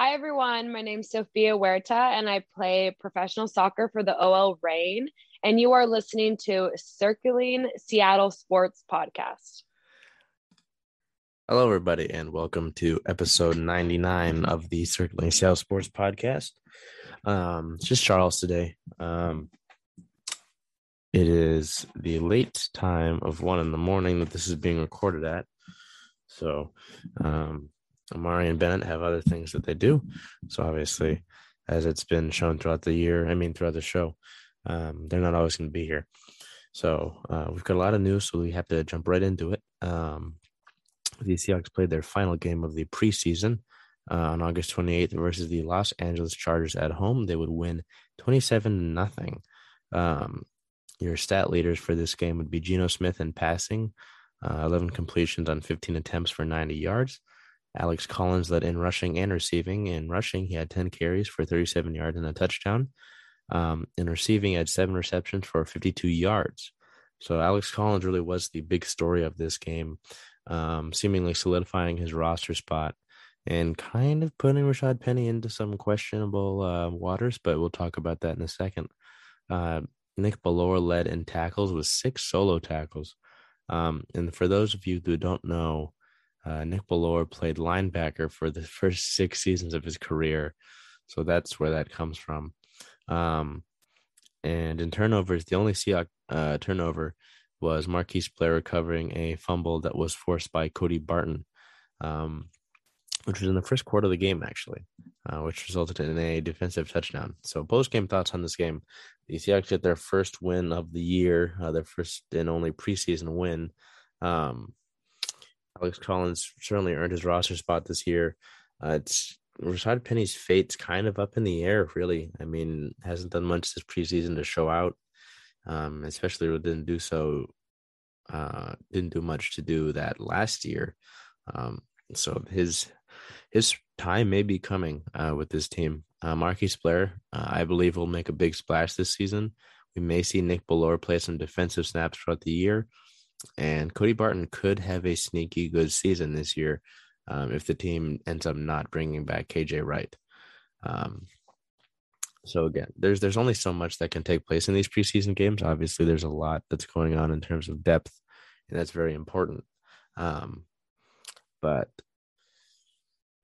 Hi, everyone. My name is Sophia Huerta, and I play professional soccer for the OL Reign. And you are listening to Circling Seattle Sports Podcast. Hello, everybody, and welcome to episode 99 of the Circling Seattle Sports Podcast. Um, it's just Charles today. Um, it is the late time of one in the morning that this is being recorded at. So, um, Amari and Bennett have other things that they do. So obviously, as it's been shown throughout the year, I mean throughout the show, um, they're not always going to be here. So uh, we've got a lot of news, so we have to jump right into it. Um, the Seahawks played their final game of the preseason uh, on August 28th versus the Los Angeles Chargers at home. They would win 27 nothing. Um, your stat leaders for this game would be Geno Smith in passing, uh, 11 completions on 15 attempts for 90 yards. Alex Collins led in rushing and receiving. In rushing, he had 10 carries for 37 yards and a touchdown. Um, in receiving, he had seven receptions for 52 yards. So Alex Collins really was the big story of this game, um, seemingly solidifying his roster spot and kind of putting Rashad Penny into some questionable uh, waters, but we'll talk about that in a second. Uh, Nick Bellore led in tackles with six solo tackles. Um, and for those of you who don't know, uh, Nick Bellore played linebacker for the first six seasons of his career, so that's where that comes from. Um, and in turnovers, the only Seahawks uh, turnover was Marquise Blair recovering a fumble that was forced by Cody Barton, um, which was in the first quarter of the game, actually, uh, which resulted in a defensive touchdown. So, post game thoughts on this game: the Seahawks get their first win of the year, uh, their first and only preseason win. Um, Alex Collins certainly earned his roster spot this year. Uh, it's Rashad Penny's fate's kind of up in the air, really. I mean, hasn't done much this preseason to show out, um, especially didn't do so, uh, didn't do much to do that last year. Um, so his his time may be coming uh, with this team. Uh, Marquise Blair, uh, I believe, will make a big splash this season. We may see Nick Bellore play some defensive snaps throughout the year. And Cody Barton could have a sneaky good season this year um, if the team ends up not bringing back KJ Wright. Um, so again, there's there's only so much that can take place in these preseason games. Obviously, there's a lot that's going on in terms of depth, and that's very important. Um, but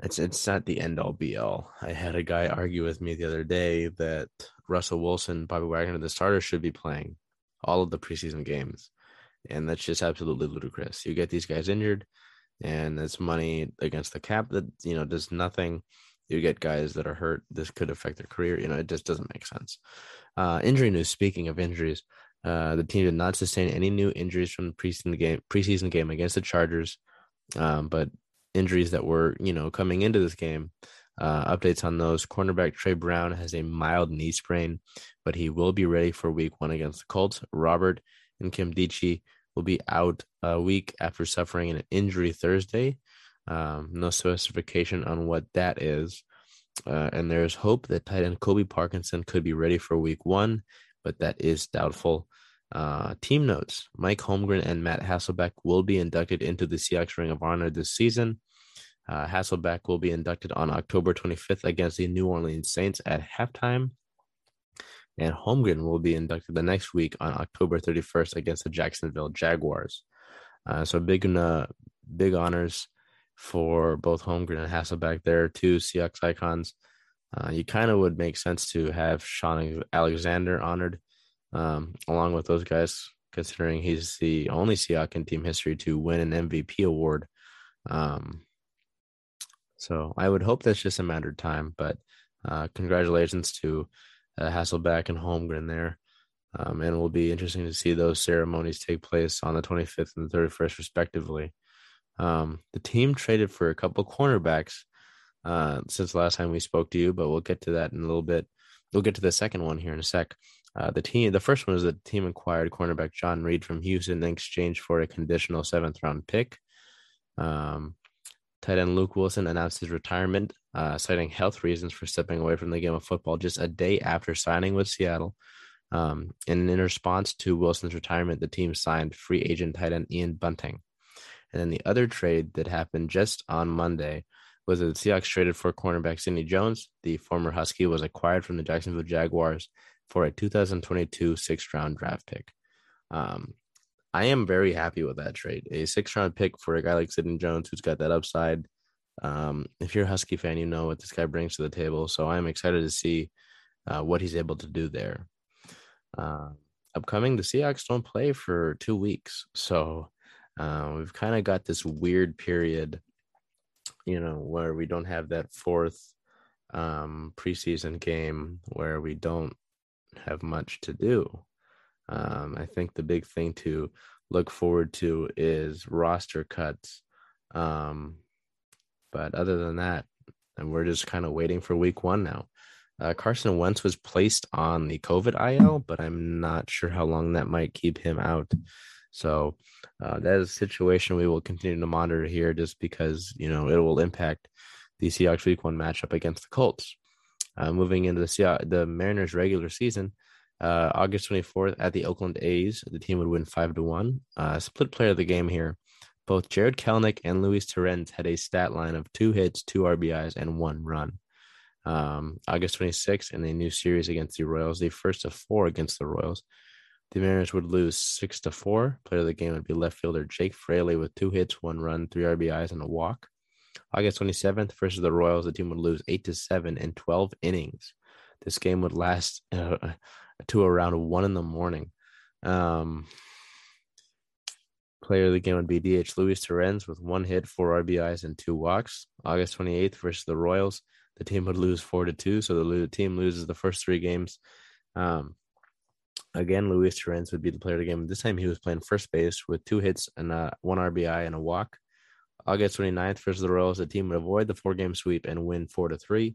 it's it's not the end all be all. I had a guy argue with me the other day that Russell Wilson, Bobby Wagner, the starters should be playing all of the preseason games and that's just absolutely ludicrous. You get these guys injured, and it's money against the cap that you know does nothing. You get guys that are hurt. This could affect their career. You know, it just doesn't make sense. Uh, injury news. Speaking of injuries, uh, the team did not sustain any new injuries from the preseason game. Preseason game against the Chargers, um, but injuries that were you know coming into this game. Uh, updates on those. Cornerback Tre Brown has a mild knee sprain, but he will be ready for Week One against the Colts. Robert and Kim Nkemdiche will be out a week after suffering an injury Thursday. Um, no specification on what that is. Uh, and there's hope that tight end Colby Parkinson could be ready for week one, but that is doubtful. Uh, team notes Mike Holmgren and Matt Hasselbeck will be inducted into the Seahawks Ring of Honor this season. Uh, Hasselbeck will be inducted on October 25th against the New Orleans Saints at halftime and Holmgren will be inducted the next week on October 31st against the Jacksonville Jaguars. Uh, so big, uh, big honors for both Holmgren and Hasselbeck. There, two Seahawks icons. Uh, you kind of would make sense to have Shaun Alexander honored um, along with those guys, considering he's the only Seahawk in team history to win an MVP award. Um, so I would hope that's just a matter of time. But uh, congratulations to uh, Hasselbeck and Holmgren there. Um, and it will be interesting to see those ceremonies take place on the 25th and the 31st, respectively. Um, the team traded for a couple cornerbacks uh, since last time we spoke to you, but we'll get to that in a little bit. We'll get to the second one here in a sec. Uh, the team, the first one is the team acquired cornerback John Reid from Houston in exchange for a conditional seventh round pick. Um, Tight end Luke Wilson announced his retirement, uh, citing health reasons for stepping away from the game of football just a day after signing with Seattle. Um, and in response to Wilson's retirement, the team signed free agent tight end Ian Bunting. And then the other trade that happened just on Monday was that the Seahawks traded for cornerback Sidney Jones. The former Husky was acquired from the Jacksonville Jaguars for a 2022 sixth round draft pick. Um, I am very happy with that trade. A six round pick for a guy like Sidney Jones who's got that upside. Um, if you're a Husky fan, you know what this guy brings to the table. So I'm excited to see uh, what he's able to do there. Uh, upcoming, the Seahawks don't play for two weeks. So uh, we've kind of got this weird period you know, where we don't have that fourth um, preseason game where we don't have much to do. Um, I think the big thing to look forward to is roster cuts. Um, but other than that, and we're just kind of waiting for week one now. Uh, Carson Wentz was placed on the COVID IL, but I'm not sure how long that might keep him out. So uh, that is a situation we will continue to monitor here just because, you know, it will impact the Seahawks week one matchup against the Colts. Uh, moving into the Seahawks, the Mariners regular season, uh, August 24th at the Oakland A's, the team would win 5 to 1. Uh, split player of the game here. Both Jarred Kelenic and Luis Torrens had a stat line of two hits, two RBIs, and one run. Um, August 26th in a new series against the Royals, the first of four against the Royals. The Mariners would lose six to four. Player of the game would be left fielder Jake Fraley with two hits, one run, three RBIs, and a walk. August 27th versus the Royals, the team would lose eight to seven in 12 innings. This game would last uh, to around one in the morning. Um, player of the game would be DH Luis Torrens with one hit, four RBIs, and two walks. August 28th versus the Royals, the team would lose four to two. So the team loses the first three games. Um, Again, Luis Torrens would be the player of the game. This time he was playing first base with two hits and uh, one RBI and a walk. August 29th versus the Royals, the team would avoid the four game sweep and win four to three.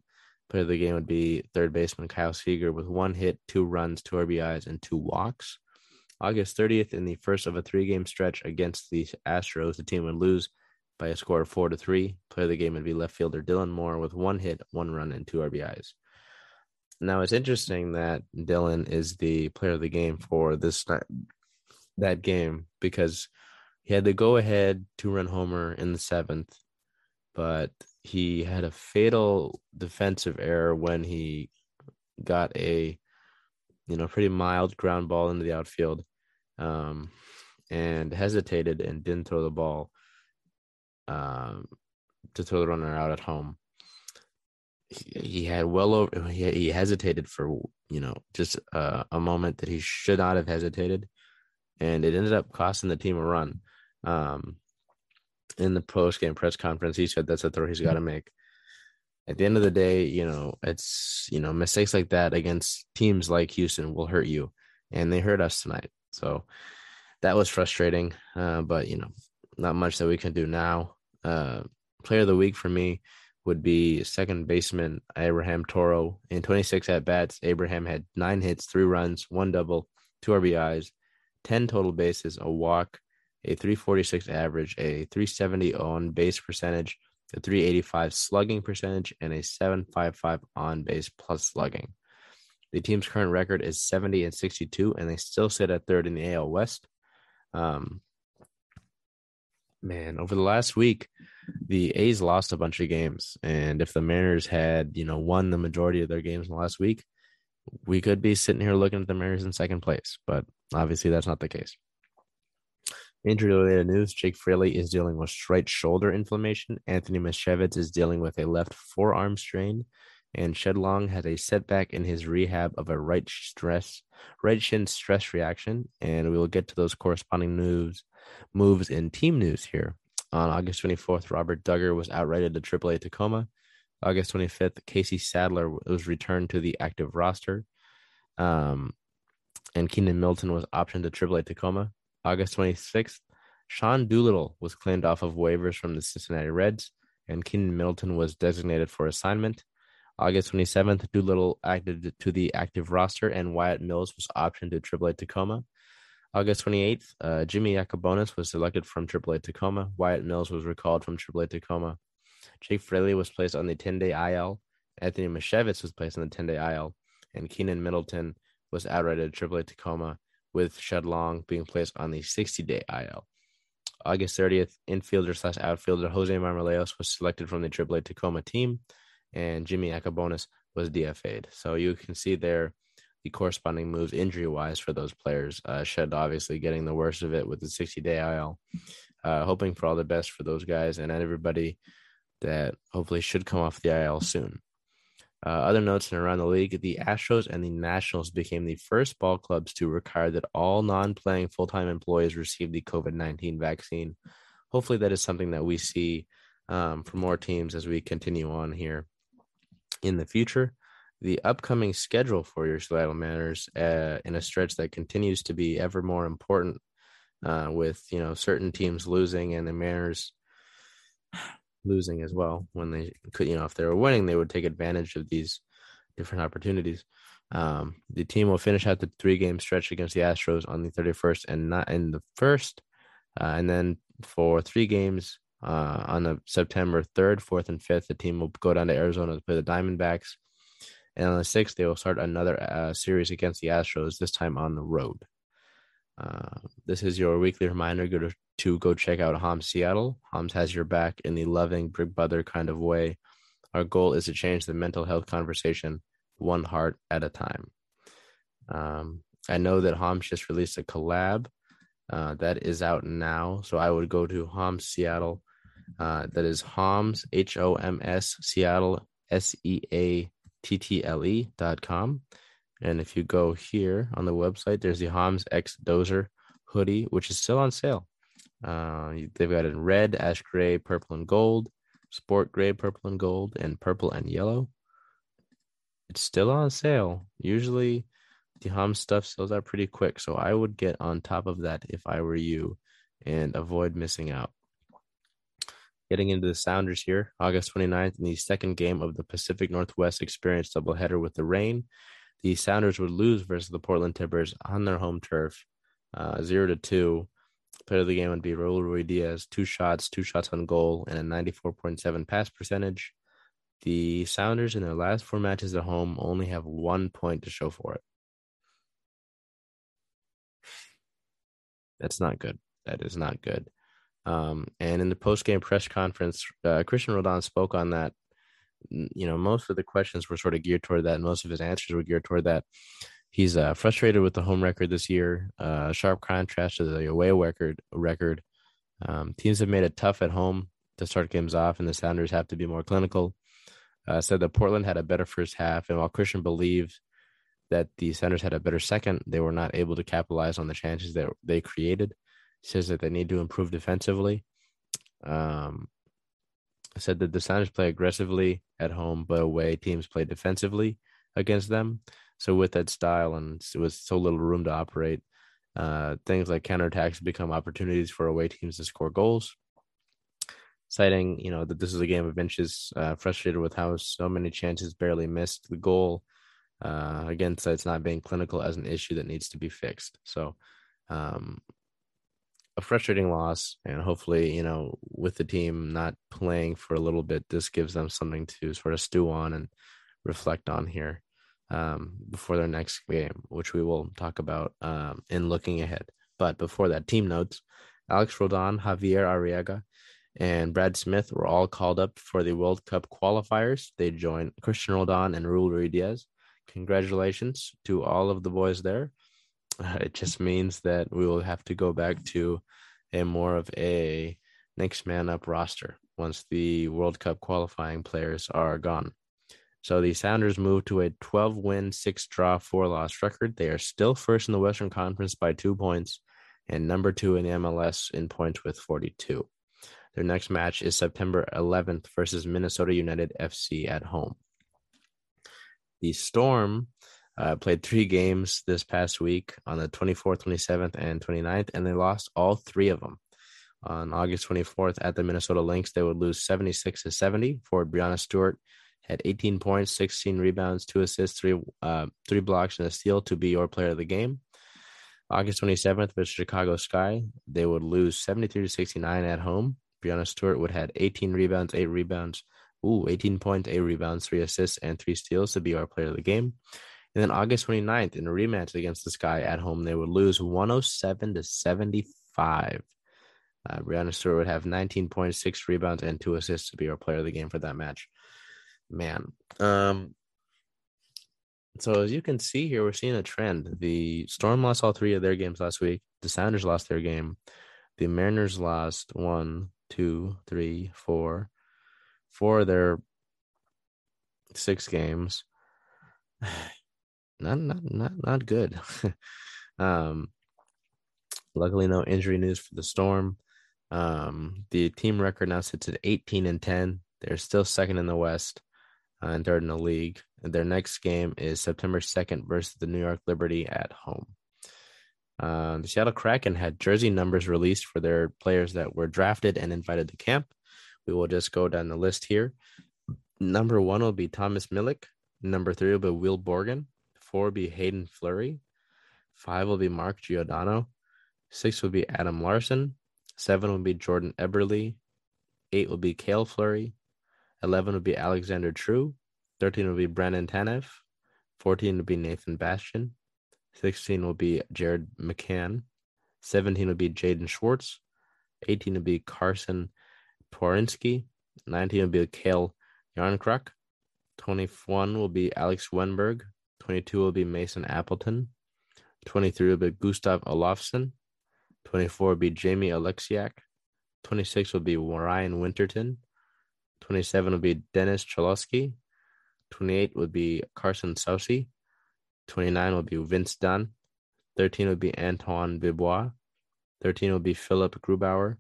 Player of the game would be third baseman Kyle Seager with one hit, two runs, two RBIs, and two walks. August 30th, in the first of a three game stretch against the Astros, the team would lose by a score of four to three. Player of the game would be left fielder Dylan Moore with one hit, one run, and two RBIs. Now it's interesting that Dylan is the player of the game for this that game because he had the go ahead two run homer in the seventh, but he had a fatal defensive error when he got a you know pretty mild ground ball into the outfield um, and hesitated and didn't throw the ball um, to throw the runner out at home. He, had well over he, he hesitated for you know just uh, a moment that he should not have hesitated and it ended up costing the team a run. Um, in the post game press conference he said that's a throw he's got to make. At the end of the day you know it's you know mistakes like that against teams like houston will hurt you and they hurt us tonight. So that was frustrating uh, but you know not much that we can do now. Uh, player of the week for me would be second baseman Abraham Toro. In 26 at bats, Abraham had nine hits, three runs, one double, two RBIs, 10 total bases, a walk, a 346 average, a 370 on base percentage, a 385 slugging percentage, and a 755 on base plus slugging. The team's current record is 70 and 62, and they still sit at third in the AL West. Um, man, over the last week, the A's lost a bunch of games, and if the Mariners had, you know, won the majority of their games in the last week, we could be sitting here looking at the Mariners in second place. But obviously, that's not the case. Injury related news Jake Fraley is dealing with right shoulder inflammation. Anthony Misiewicz is dealing with a left forearm strain. And Shed Long has a setback in his rehab of a right stress, right shin stress reaction. And we will get to those corresponding news moves in team news here. On August 24th, Robert Dugger was outrighted to AAA Tacoma. August 25th, Casey Sadler was returned to the active roster. Um, and Keenan Middleton was optioned to AAA Tacoma. August 26th, Sean Doolittle was claimed off of waivers from the Cincinnati Reds, and Keenan Middleton was designated for assignment. August 27th, Doolittle acted to the active roster, and Wyatt Mills was optioned to AAA Tacoma. August 28th, uh, Jimmy Yacabonis was selected from AAA Tacoma. Wyatt Mills was recalled from AAA Tacoma. Jake Fraley was placed on the 10 day IL. Anthony Misiewicz was placed on the 10 day IL. And Keenan Middleton was outrighted to AAA Tacoma, with Shed Long being placed on the 60 day IL. August 30th, infielder slash outfielder Jose Marmolejos was selected from the AAA Tacoma team, and Jimmy Yacabonis was DFA'd. So you can see there the corresponding moves injury wise for those players. Uh, Shed obviously getting the worst of it with the 60 day IL. Uh, hoping for all the best for those guys and everybody that hopefully should come off the IL soon. Uh, other notes and around the league, the Astros and the Nationals became the first ball clubs to require that all non playing full time employees receive the COVID 19 vaccine. Hopefully, that is something that we see um, for more teams as we continue on here in the future the upcoming schedule for your Seattle Mariners uh, in a stretch that continues to be ever more important uh, with you know certain teams losing and the Mariners losing as well when they could you know if they were winning they would take advantage of these different opportunities. Um, the team will finish out the three game stretch against the Astros on the 31st and not in the first, uh, and then for three games uh, on the September 3rd, 4th, and 5th, the team will go down to Arizona to play the Diamondbacks and on the 6th, they will start another uh, series against the Astros, this time on the road. Uh, this is your weekly reminder go to, to go check out Homs Seattle. Homs has your back in the loving, big brother kind of way. Our goal is to change the mental health conversation one heart at a time. Um, I know that Homs just released a collab uh, that is out now. So I would go to Homs Seattle. Uh, that is Homs, H O M S, Seattle, S E A ttle.com. And if you go here on the website, there's the Homs X Dozer hoodie, which is still on sale. Uh, they've got it in red, ash gray, purple, and gold, sport gray, purple, and gold, and purple and yellow. It's still on sale. Usually, the Homs stuff sells out pretty quick, so I would get on top of that if I were you and avoid missing out. Getting into the Sounders here, August 29th, in the second game of the Pacific Northwest Experience doubleheader with the Reign. The Sounders would lose versus the Portland Timbers on their home turf, uh, zero to two. Player of the game would be Raul Ruidiaz, two shots, two shots on goal, and a 94.7 pass percentage. The Sounders in their last four matches at home only have one point to show for it. That's not good. That is not good. Um, and in the post game press conference, uh, Cristian Roldan spoke on that. You know, most of the questions were sort of geared toward that, most of his answers were geared toward that. He's uh, frustrated with the home record this year. Uh, sharp contrast to the away record. Record. Um, teams have made it tough at home to start games off, and the Sounders have to be more clinical. Uh, said that Portland had a better first half, and while Cristian believed that the Sounders had a better second, they were not able to capitalize on the chances that they created says that they need to improve defensively. Um, said that the Sounders play aggressively at home, but away teams play defensively against them. So with that style and with so little room to operate, uh, things like counterattacks become opportunities for away teams to score goals. Citing, you know, that this is a game of inches, uh, frustrated with how so many chances barely missed the goal. Uh, again, so it's not being clinical as an issue that needs to be fixed. So, um, a frustrating loss, and hopefully, you know, with the team not playing for a little bit, this gives them something to sort of stew on and reflect on here um, before their next game, which we will talk about um, in looking ahead. But before that, team notes: Alex Roldan, Javier Arreaga, and Brad Smith were all called up for the World Cup qualifiers. They joined Cristian Roldan and Raul Ruidiaz. Congratulations to all of the boys there. it just means that we will have to go back to a more of a next man up roster once the World Cup qualifying players are gone. So the Sounders move to a 12 win, 6 draw, 4 loss record. They are still first in the Western Conference by two points and number two in the MLS in points with 42. Their next match is September 11th versus Minnesota United FC at home. The Storm uh, played three games this past week on the 24th, 27th, and 29th, and they lost all three of them. On August 24th at the Minnesota Lynx, they would lose 76 to 70. Forward Breanna Stewart had 18 points, 16 rebounds, two assists, three uh, three blocks, and a steal to be your player of the game. August 27th with Chicago Sky, they would lose 73 to 69 at home. Breanna Stewart would had 18 rebounds, eight rebounds, ooh, 18 points, eight rebounds, three assists, and three steals to be our player of the game. And then August 29th, in a rematch against the Sky at home, they would lose 107 to 75. Uh, Breanna Stewart would have 19 points, six rebounds, and two assists to be our player of the game for that match. Man, um, so as you can see here, we're seeing a trend. The Storm lost all three of their games last week. The Sounders lost their game. The Mariners lost one, two, three, four, four of their six games. Not not not not good. um, luckily, no injury news for the Storm. Um, the team record now sits at 18 and 10. They're still second in the West uh, and third in the league. And their next game is September 2nd versus the New York Liberty at home. Uh, the Seattle Kraken had jersey numbers released for their players that were drafted and invited to camp. We will just go down the list here. Number one will be Thomas Milic. Number three will be Will Borgen. Four will be Haydn Fleury. Five will be Mark Giordano. Six will be Adam Larsson. Seven will be Jordan Eberle. Eight will be Cale Fleury. Eleven will be Alexander True. 13 will be Brandon Tanev. 14 will be Nathan Bastian. 16 will be Jared McCann. 17 will be Jaden Schwartz. 18 will be Carson Twarynski. 19 will be Cale Jarnkrok. 21 will be Alex Wennberg. 22 will be Mason Appleton. 23 will be Gustav Olofsson. 24 will be Jamie Oleksiak. 26 will be Ryan Winterton. 27 will be Dennis Cholowski. 28 would be Carson Soucy. 29 would be Vince Dunn. 13 would be Antoine Bibeau. 13 would be Philip Grubauer.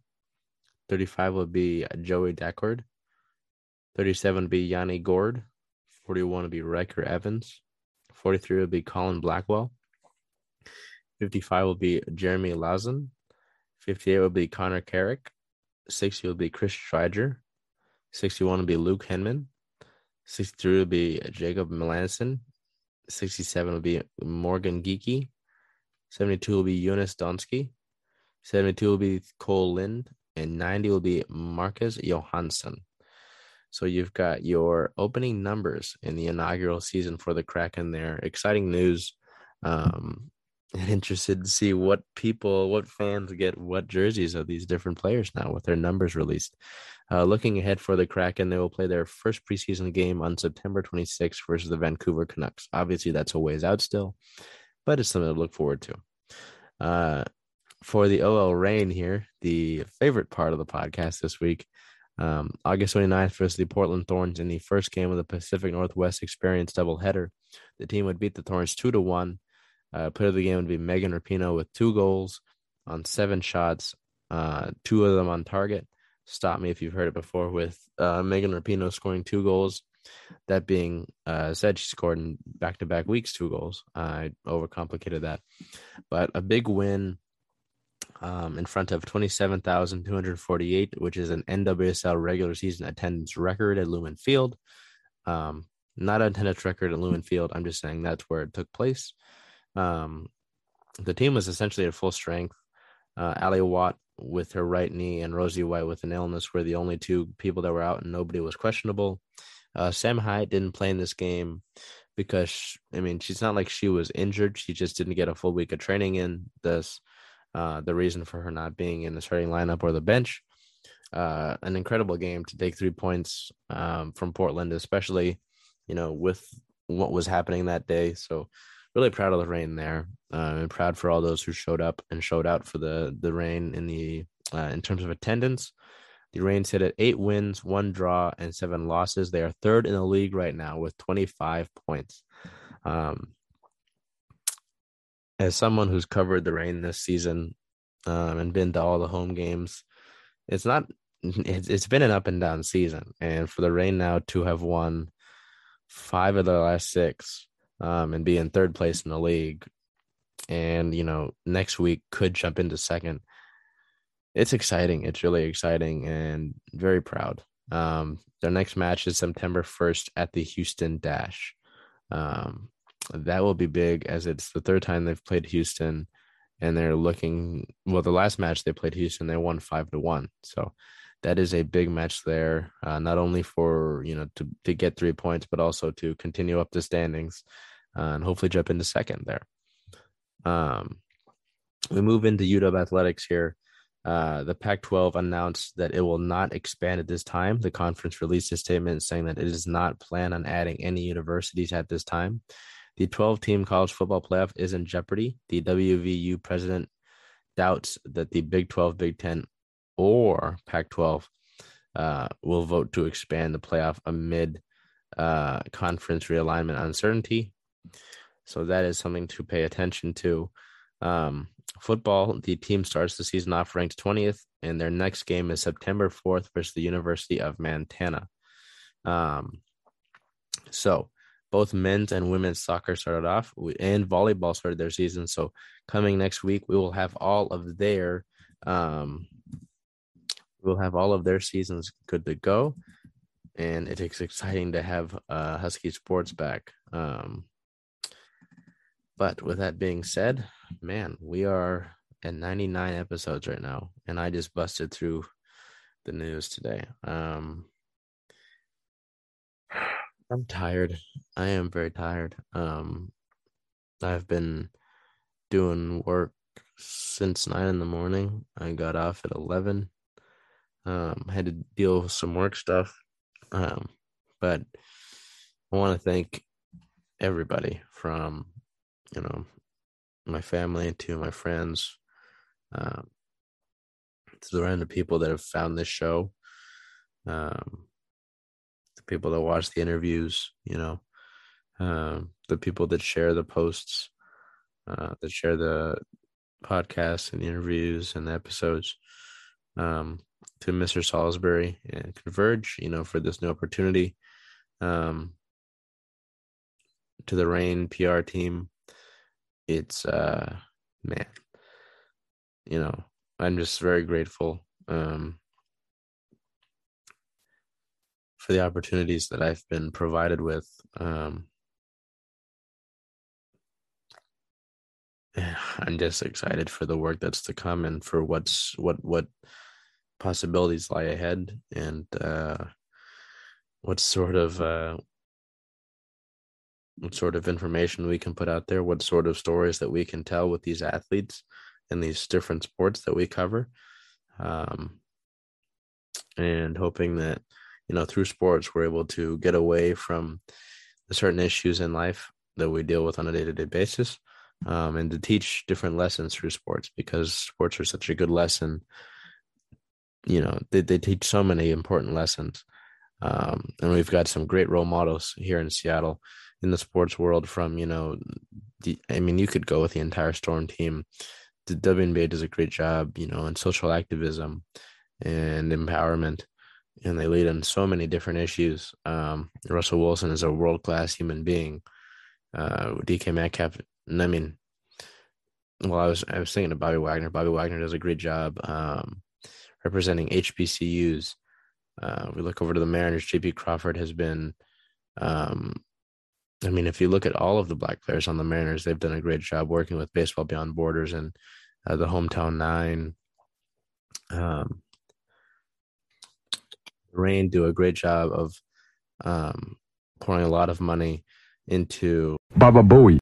35 would be Joey Daccord. 37 would be Yanni Gourde. 41 would be Ryker Evans. 43 would be Colin Blackwell. 55 will be Jeremy Lauzon. 58 will be Connor Carrick. 60 will be Chris Driedger. 61 will be Luke Henman. 63 will be Jacob Melanson. 67 will be Morgan Geekie. 72 will be Joonas Donskoi. 72 will be Kole Lind. And 90 will be Marcus Johansson. So you've got your opening numbers in the inaugural season for the Kraken there. Exciting news. Um, and interested to see what people, what fans get what jerseys of these different players now with their numbers released. Uh, looking ahead for the Kraken, they will play their first preseason game on September 26th versus the Vancouver Canucks. Obviously, that's a ways out still, but it's something to look forward to. Uh, for the OL Reign here, the favorite part of the podcast this week, um, August 29th versus the Portland Thorns in the first game of the Pacific Northwest Experience doubleheader. The team would beat the Thorns 2 to 1. Uh, player of the game would be Megan Rapinoe with two goals on seven shots, uh, two of them on target stop me if you've heard it before with uh, Megan Rapinoe scoring two goals. That being uh, said, she scored in back to back weeks two goals. I overcomplicated that, but a big win um, in front of 27,248, which is an NWSL regular season attendance record at Lumen Field. Um, not an attendance record at Lumen Field. I'm just saying that's where it took place. Um, the team was essentially at full strength. Uh, Ally Watt with her right knee and Rosie White with an illness were the only two people that were out and nobody was questionable. Uh, Sam Hiatt didn't play in this game because I mean she's not like she was injured. She just didn't get a full week of training in. This uh, the reason for her not being in the starting lineup or the bench. Uh, an incredible game to take three points um, from Portland, especially you know with what was happening that day. So really proud of the Reign there, uh, and proud for all those who showed up and showed out for the the Reign in the uh, in terms of attendance. The Reign sit at eight wins, one draw, and seven losses. They are third in the league right now with 25 points. Um, as someone who's covered the Reign this season um, and been to all the home games, it's not. It's, it's been an up and down season, and for the Reign now to have won five of the last six um, and be in third place in the league, and you know next week could jump into second. It's exciting. It's really exciting and very proud. Um, their next match is September first at the Houston Dash. Um, that will be big as it's the third time they've played Houston, and they're looking. Well, the last match they played Houston, they won five to one. So that is a big match there, uh, not only for you know to to get three points, but also to continue up the standings uh, and hopefully jump into second there. Um, we move into UW athletics here. Uh, the Pac 12 announced that it will not expand at this time. The conference released a statement saying that it does not plan on adding any universities at this time. The 12 team college football playoff is in jeopardy. The WVU president doubts that the Big 12, Big 10, or Pac 12 uh, will vote to expand the playoff amid uh, conference realignment uncertainty. So that is something to pay attention to. Um, football, the team starts the season off ranked 20th, and their next game is September 4th versus the University of Montana. Um, so both men's and women's soccer started off, and volleyball started their season. So coming next week, we will have all of their um, we'll have all of their seasons good to go, and it is exciting to have uh, Husky Sports back. Um, but with that being said, man, we are at 99 episodes right now, and I just busted through the news today. Um, I'm tired. I am very tired. Um, I've been doing work since nine in the morning. I got off at 11. Um, had to deal with some work stuff. Um, but I want to thank everybody from, you know, my family to my friends, um, to the random people that have found this show, um, people that watch the interviews, you know, um, the people that share the posts, uh, that share the podcasts and interviews and episodes. Um, to Mr. Salisbury and Converge, you know, for this new opportunity. Um, to the Reign PR team, it's uh, man, you know, I'm just very grateful um, for the opportunities that I've been provided with. Um, I'm just excited for the work that's to come and for what's what what possibilities lie ahead and uh, what sort of uh, what sort of information we can put out there, what sort of stories that we can tell with these athletes and these different sports that we cover, um, and hoping that you know through sports we're able to get away from the certain issues in life that we deal with on a day-to-day basis um, and to teach different lessons through sports because sports are such a good lesson. You know they, they teach so many important lessons. Um, and we've got some great role models here in seattle in the sports world from you know the, i mean you could go with the entire storm team. The WNBA does a great job you know in social activism and empowerment and they lead on so many different issues um, russell wilson is a world-class human being uh, dk metcalf i mean well i was i was thinking of bobby wagner bobby wagner does a great job um, representing HBCUs. Uh, we look over to the Mariners. JP Crawford has been, um, I mean, if you look at all of the black players on the Mariners, they've done a great job working with Baseball Beyond Borders and uh, the Hometown Nine. Um, Reign do a great job of um, pouring a lot of money into Baba Booey